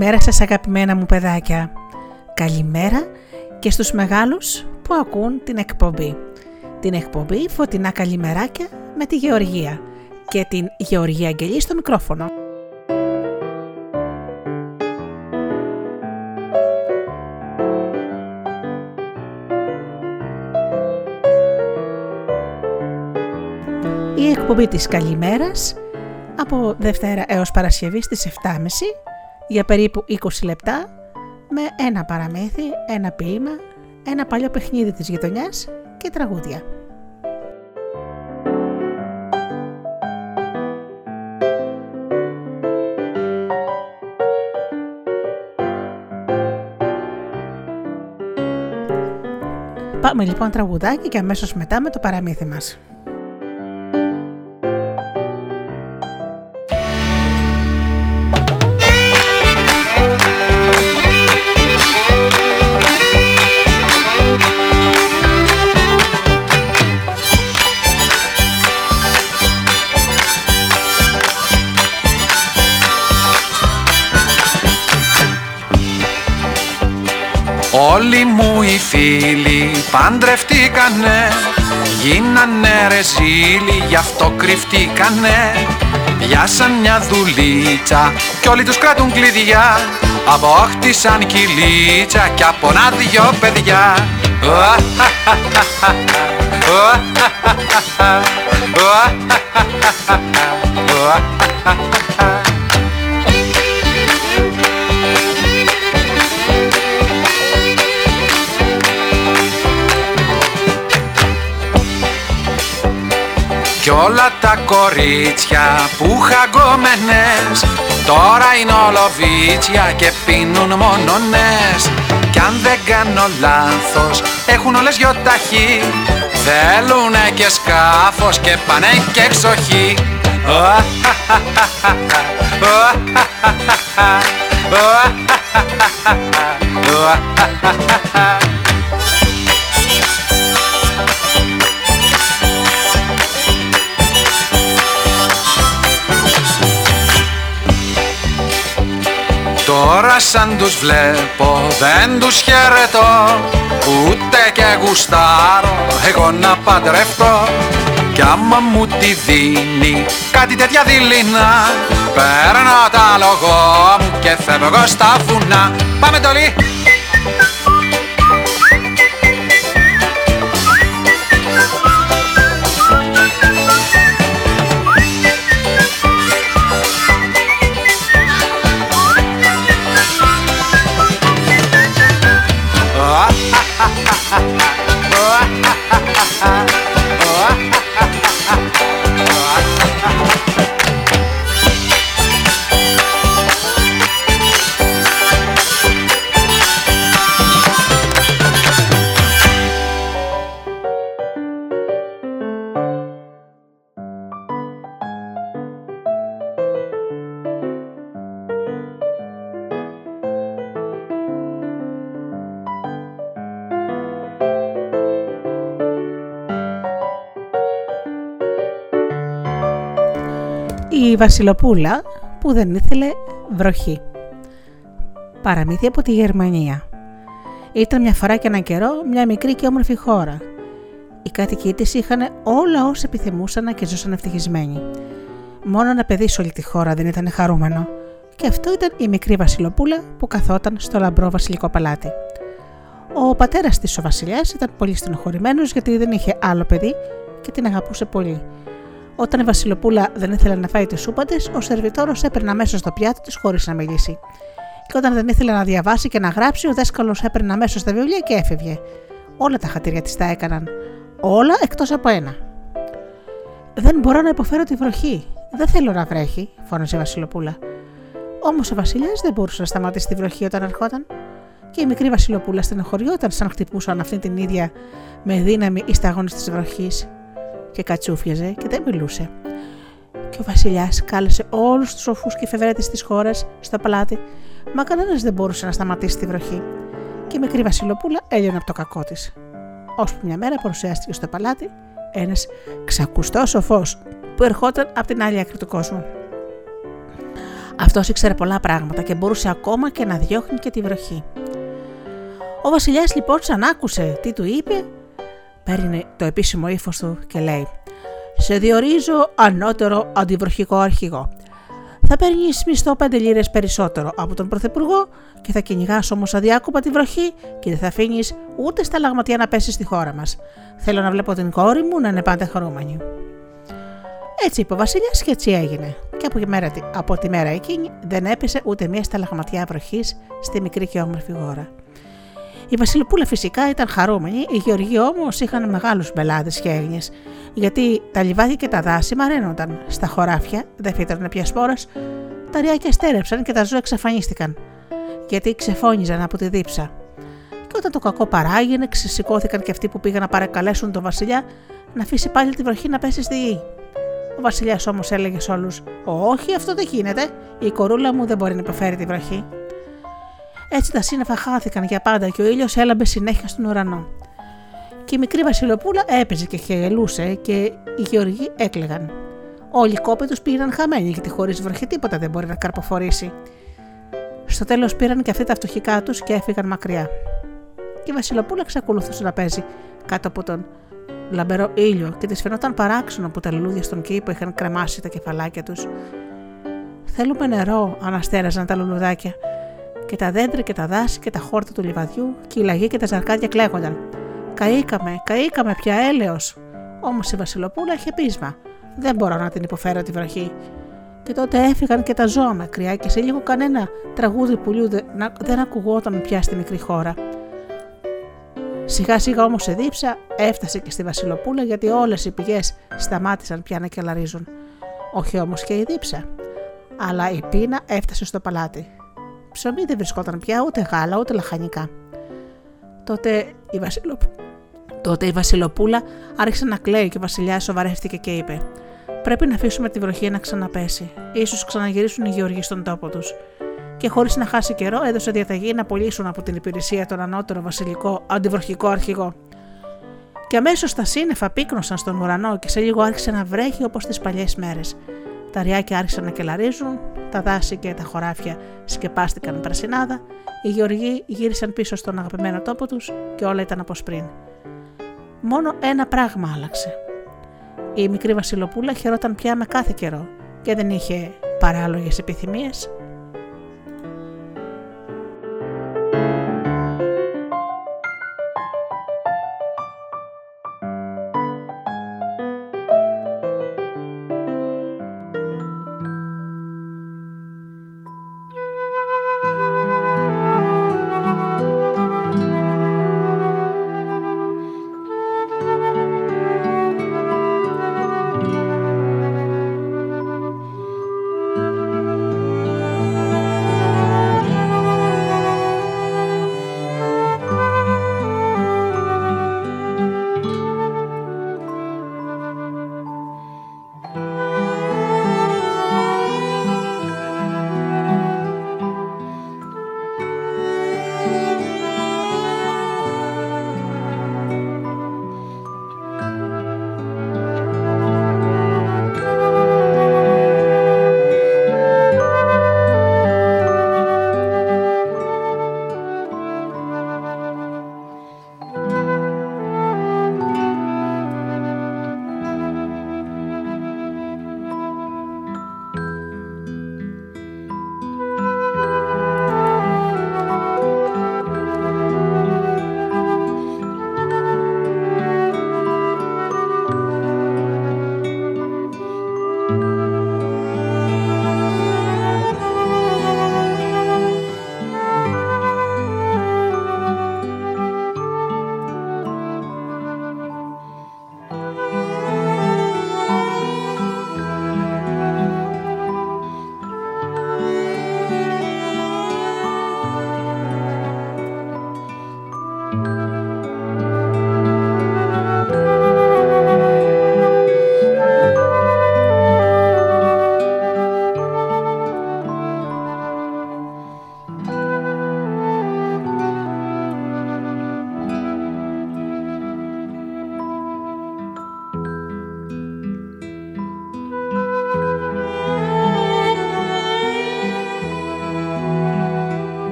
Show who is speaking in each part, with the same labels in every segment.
Speaker 1: Καλημέρα σας αγαπημένα μου παιδάκια. Καλημέρα και στους μεγάλους που ακούν την εκπομπή. Την εκπομπή Φωτεινά Καλημεράκια με τη Γεωργία και την Γεωργία Αγγελή στο μικρόφωνο. Η εκπομπή της Καλημέρας από Δευτέρα έως Παρασκευή στις 7.30 για περίπου 20 λεπτά με ένα παραμύθι, ένα ποίημα, ένα παλιό παιχνίδι της γειτονιάς και τραγούδια. Πάμε λοιπόν τραγουδάκι και αμέσως μετά με το παραμύθι μας.
Speaker 2: Παντρευτήκανε Γίνανε ρε ζήλοι, γι' αυτό κρυφτήκανε. Πιάσαν μια δουλίτσα κι όλοι τους κρατούν κλειδιά. Απόκτησαν κυλίτσα κι από ένα δυο παιδιά Κι όλα τα κορίτσια που χαγκόμενες Τώρα είναι όλο βίτσια και πίνουν μόνο νες Κι αν δεν κάνω λάθος έχουν όλες γιοταχή Θέλουνε και σκάφος και πάνε και εξοχή Τώρα σαν τους βλέπω δεν τους χαιρετώ Ούτε και γουστάρω εγώ να παντρευτώ Κι άμα μου τη δίνει κάτι τέτοια δειλινά Παίρνω τα λογό μου και φεύγω στα βουνά Πάμε τολί!
Speaker 1: Βασιλοπούλα που δεν ήθελε βροχή. Παραμύθι από τη Γερμανία. Ήταν μια φορά και έναν καιρό μια μικρή και όμορφη χώρα. Οι κάτοικοι της είχαν όλα όσα επιθυμούσαν και ζούσαν ευτυχισμένοι. Μόνο ένα παιδί σε όλη τη χώρα δεν ήταν χαρούμενο. Και αυτό ήταν η μικρή Βασιλοπούλα που καθόταν στο λαμπρό βασιλικό παλάτι. Ο πατέρας της, ο Βασιλιάς, ήταν πολύ στενοχωρημένος γιατί δεν είχε άλλο παιδί και την αγαπούσε πολύ όταν η Βασιλοπούλα δεν ήθελε να φάει τη σούπα της, ο σερβιτόρος έπαιρνε αμέσως στο πιάτο της χωρίς να μιλήσει. Και όταν δεν ήθελε να διαβάσει και να γράψει, ο δάσκαλος έπαιρνε αμέσως τα βιβλία και έφευγε. Όλα τα χατήρια της τα έκαναν. Όλα εκτός από ένα. Δεν μπορώ να υποφέρω τη βροχή. Δεν θέλω να βρέχει, φώναζε η Βασιλοπούλα. Όμως ο Βασιλιάς δεν μπορούσε να σταματήσει τη βροχή όταν ερχόταν. Και η μικρή Βασιλοπούλα στενοχωριόταν σαν χτυπούσαν αυτή την ίδια με δύναμη οι σταγόνες της βροχής. Και κατσούφιαζε και δεν μιλούσε. Και ο Βασιλιάς κάλεσε όλους τους σοφού και φευρέτε της χώρας στο παλάτι, μα κανένας δεν μπορούσε να σταματήσει τη βροχή. Και η μικρή Βασιλοπούλα έλειωνε από το κακό της. Ώσπου μια μέρα παρουσιάστηκε στο παλάτι ένας ξακουστός σοφό που ερχόταν από την άλλη άκρη του κόσμου. Αυτός ήξερε πολλά πράγματα και μπορούσε ακόμα και να διώχνει και τη βροχή. Ο Βασιλιάς λοιπόν, σαν άκουσε τι του είπε, παίρνει το επίσημο ύφος του και λέει: Σε διορίζω ανώτερο αντιβροχικό αρχηγό. Θα παίρνεις μισθό 5 λίρες περισσότερο από τον Πρωθυπουργό και θα κυνηγάς όμως αδιάκοπα τη βροχή και δεν θα αφήνεις ούτε στα λαγματιά να πέσεις στη χώρα μας. Θέλω να βλέπω την κόρη μου να είναι πάντα χαρούμενη. Έτσι είπε ο Βασιλιάς και έτσι έγινε. Και από τη, μέρα, από τη μέρα εκείνη δεν έπεσε ούτε μία σταλαγματιά βροχής στη μικρή και όμορφη χώρα. Η Βασιλοπούλα φυσικά ήταν χαρούμενη, οι Γεωργοί όμως είχαν μεγάλους μπελάδε και έγνοιες, γιατί τα λιβάδια και τα δάση μαραίνονταν. Στα χωράφια δεν φύτρωνε πια σπόρας, τα ριάκια στέρεψαν και τα ζώα εξαφανίστηκαν, γιατί ξεφώνιζαν από τη δίψα. Και όταν το κακό παράγινε, ξεσηκώθηκαν και αυτοί που πήγαν να παρακαλέσουν τον Βασιλιά να αφήσει πάλι τη βροχή να πέσει στη γη. Ο Βασιλιάς όμως έλεγε σε όλους: Όχι, αυτό δεν γίνεται. Η κορούλα μου δεν μπορεί να υποφέρει τη βροχή. Έτσι τα σύννεφα χάθηκαν για πάντα και ο ήλιος έλαμπε συνέχεια στον ουρανό. Και η μικρή Βασιλοπούλα έπαιζε και χελούσε και οι γεωργοί έκλεγαν. Όλοι οι κόποι τους πήγαν χαμένοι γιατί χωρίς βροχή τίποτα δεν μπορεί να καρποφορήσει. Στο τέλος πήραν και αυτοί τα φτωχικά τους και έφυγαν μακριά. Και η Βασιλοπούλα εξακολουθούσε να παίζει κάτω από τον λαμπερό ήλιο και της φαινόταν παράξενο που τα λουλούδια στον κήπο είχαν κρεμάσει τα κεφαλάκια τους. Θέλουμε νερό, αναστέραζαν τα λουλουδάκια, και τα δέντρα και τα δάση και τα χόρτα του λιβαδιού και η λαγή και τα ζαρκάδια κλαίγονταν. Καήκαμε, καήκαμε πια έλεος. Όμως η Βασιλοπούλα είχε πείσμα. Δεν μπορώ να την υποφέρω τη βροχή. Και τότε έφυγαν και τα ζώα μακριά και σε λίγο κανένα τραγούδι πουλιού δεν ακουγόταν πια στη μικρή χώρα. Σιγά σιγά όμως η δίψα έφτασε και στη Βασιλοπούλα γιατί όλες οι πηγές σταμάτησαν πια να κελαρίζουν. Όχι όμως και η δίψα. Αλλά η πείνα έφτασε στο παλάτι. Ψωμί δεν βρισκόταν πια ούτε γάλα ούτε λαχανικά. Τότε η, Βασιλο... Τότε η Βασιλοπούλα άρχισε να κλαίει και ο Βασιλιάς σοβαρεύτηκε και είπε: Πρέπει να αφήσουμε τη βροχή να ξαναπέσει. σω ξαναγυρίσουν οι γεωργοί στον τόπο τους και χωρίς να χάσει καιρό έδωσε διαταγή να πωλήσουν από την υπηρεσία τον ανώτερο βασιλικό αντιβροχικό αρχηγό. Και αμέσως τα σύννεφα πύκνωσαν στον ουρανό και σε λίγο άρχισε να βρέχει όπως τις παλιές μέρες. Τα ριάκια άρχισαν να κελαρίζουν, τα δάση και τα χωράφια σκεπάστηκαν πρασινάδα, οι γεωργοί γύρισαν πίσω στον αγαπημένο τόπο τους και όλα ήταν όπως πριν. Μόνο ένα πράγμα άλλαξε. Η μικρή Βασιλοπούλα χαιρόταν πια με κάθε καιρό και δεν είχε παράλογες επιθυμίες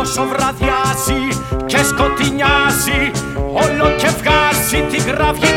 Speaker 3: όσο βραδιάζει και σκοτεινιάζει όλο και βγάζει τη γραφή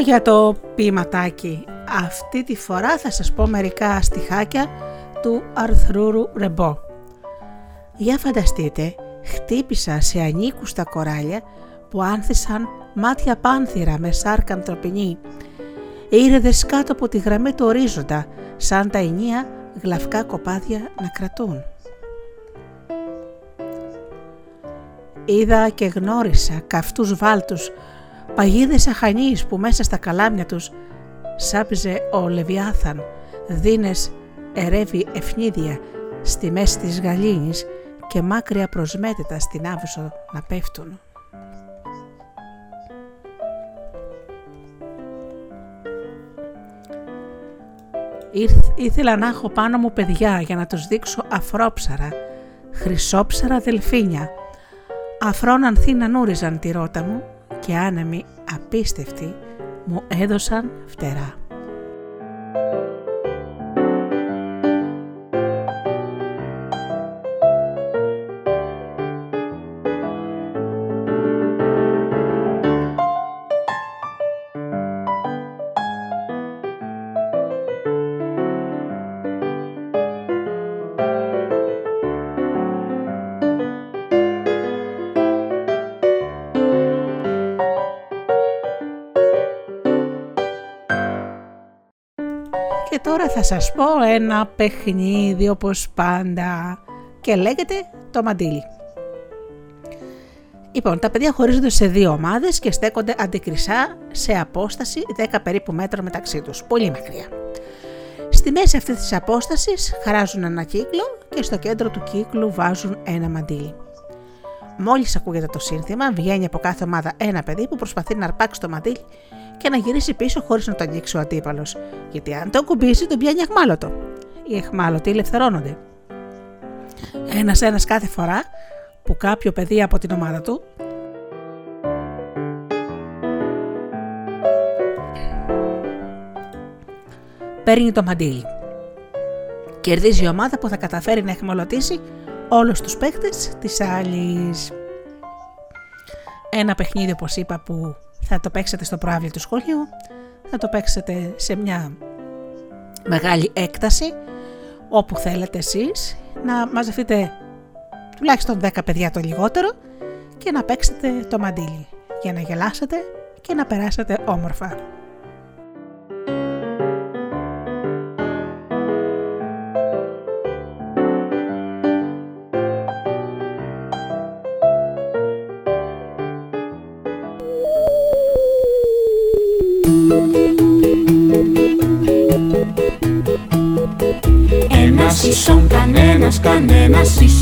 Speaker 1: για το ποιηματάκι. Αυτή τη φορά θα σας πω μερικά στιχάκια του Αρθρούρου Ρεμπό. Για φανταστείτε, χτύπησα σε ανήκουστα κοράλια που άνθησαν μάτια πάνθυρα με σάρκα ανθρωπινή. Ήρεδες κάτω από τη γραμμή του ορίζοντα, σαν τα ενία γλαυκά κοπάδια να κρατούν. Είδα και γνώρισα καυτούς βάλτους παγίδες αχανείς που μέσα στα καλάμια τους σάπιζε ο Λεβιάθαν, δίνες ερεύει ευνίδια στη μέση της γαλήνης και μάκρια προσμέτετα στην άβυσο να πέφτουν. Ήθελα να έχω πάνω μου παιδιά για να τους δείξω αφρόψαρα, χρυσόψαρα δελφίνια. Αφρόν ανθή να νούριζαν τη ρότα μου και άνεμοι απίστευτοι μου έδωσαν φτερά. Θα σας πω ένα παιχνίδι όπως πάντα και λέγεται το μαντίλι. Λοιπόν, τα παιδιά χωρίζονται σε δύο ομάδες και στέκονται αντικρισά σε απόσταση 10 περίπου μέτρα μεταξύ τους, πολύ μακριά. Στη μέση αυτής της απόστασης χαράζουν ένα κύκλο και στο κέντρο του κύκλου βάζουν ένα μαντίλι. Μόλις ακούγεται το σύνθημα, βγαίνει από κάθε ομάδα ένα παιδί που προσπαθεί να αρπάξει το μαντίλι και να γυρίσει πίσω χωρίς να το αγγίξει ο αντίπαλος. Γιατί αν το κουμπίσει, τον πιάνει αχμάλωτο. Οι εχμάλωτοι ελευθερώνονται. Ένα-ένα κάθε φορά που κάποιο παιδί από την ομάδα του παίρνει το μαντίλι. Κερδίζει η ομάδα που θα καταφέρει να εχμαλωτήσει όλους τους παίχτες της άλλης. Ένα παιχνίδι όπως είπα που θα το παίξετε στο προάβλιο του σχολείου, θα το παίξετε σε μια μεγάλη έκταση όπου θέλετε εσείς να μαζευτείτε τουλάχιστον 10 παιδιά το λιγότερο και να παίξετε το μαντίλι για να γελάσετε και να περάσετε όμορφα.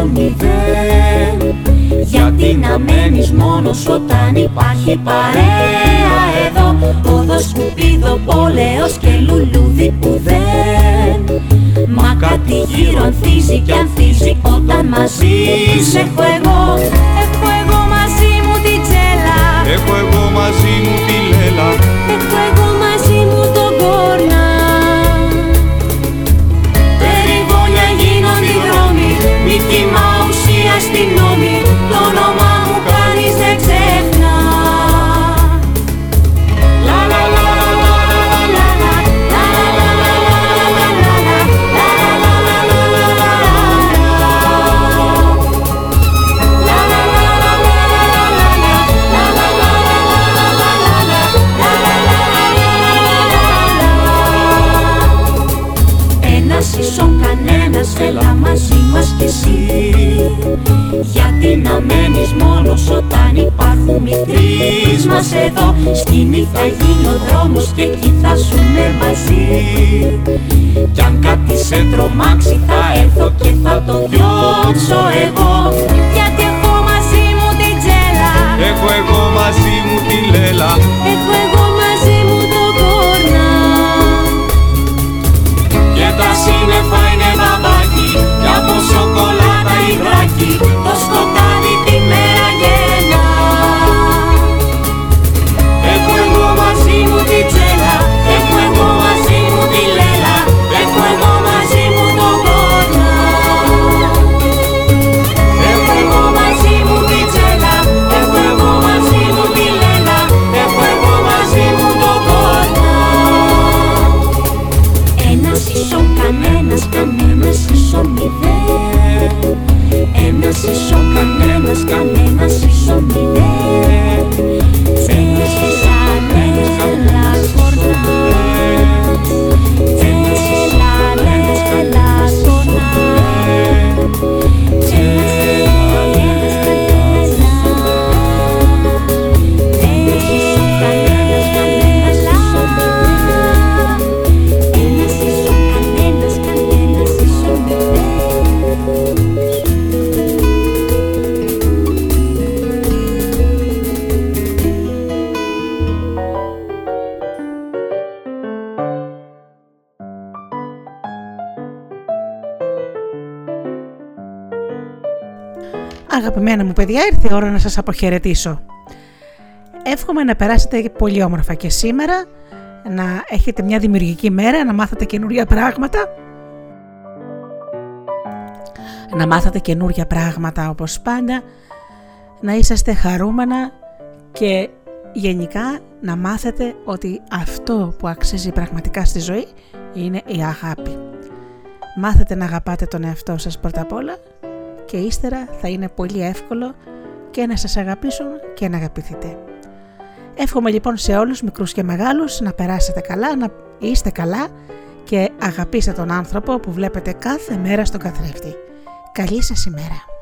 Speaker 4: Κανένας ίσον μηδέν Γιατί να μένεις μόνος όταν υπάρχει παρέα εδώ. Όδο σκουπίδο, πόλεος και λουλούδι που δεν. Μα κάτι γύρω ανθίζει και ανθίζει όταν μαζί σε έχω εγώ. Έχω εγώ μαζί μου την τσέλα.
Speaker 5: Έχω εγώ μαζί μου τη λέλα.
Speaker 4: Έχω εγώ μαζί μου τον κόρνα τον διώξω εγώ.
Speaker 1: Αγαπημένα μου παιδιά, ήρθε η ώρα να σας αποχαιρετήσω. Εύχομαι να περάσετε πολύ όμορφα και σήμερα, να έχετε μια δημιουργική μέρα, να μάθετε καινούργια πράγματα. Να μάθετε καινούργια πράγματα όπως πάντα, να είσαστε χαρούμενα και γενικά να μάθετε ότι αυτό που αξίζει πραγματικά στη ζωή είναι η αγάπη. Μάθετε να αγαπάτε τον εαυτό σας πρώτα απ' όλα και ύστερα θα είναι πολύ εύκολο και να σας αγαπήσουν και να αγαπηθείτε. Εύχομαι λοιπόν σε όλους μικρούς και μεγάλους να περάσετε καλά, να είστε καλά και αγαπήστε τον άνθρωπο που βλέπετε κάθε μέρα στον καθρέφτη. Καλή σας ημέρα.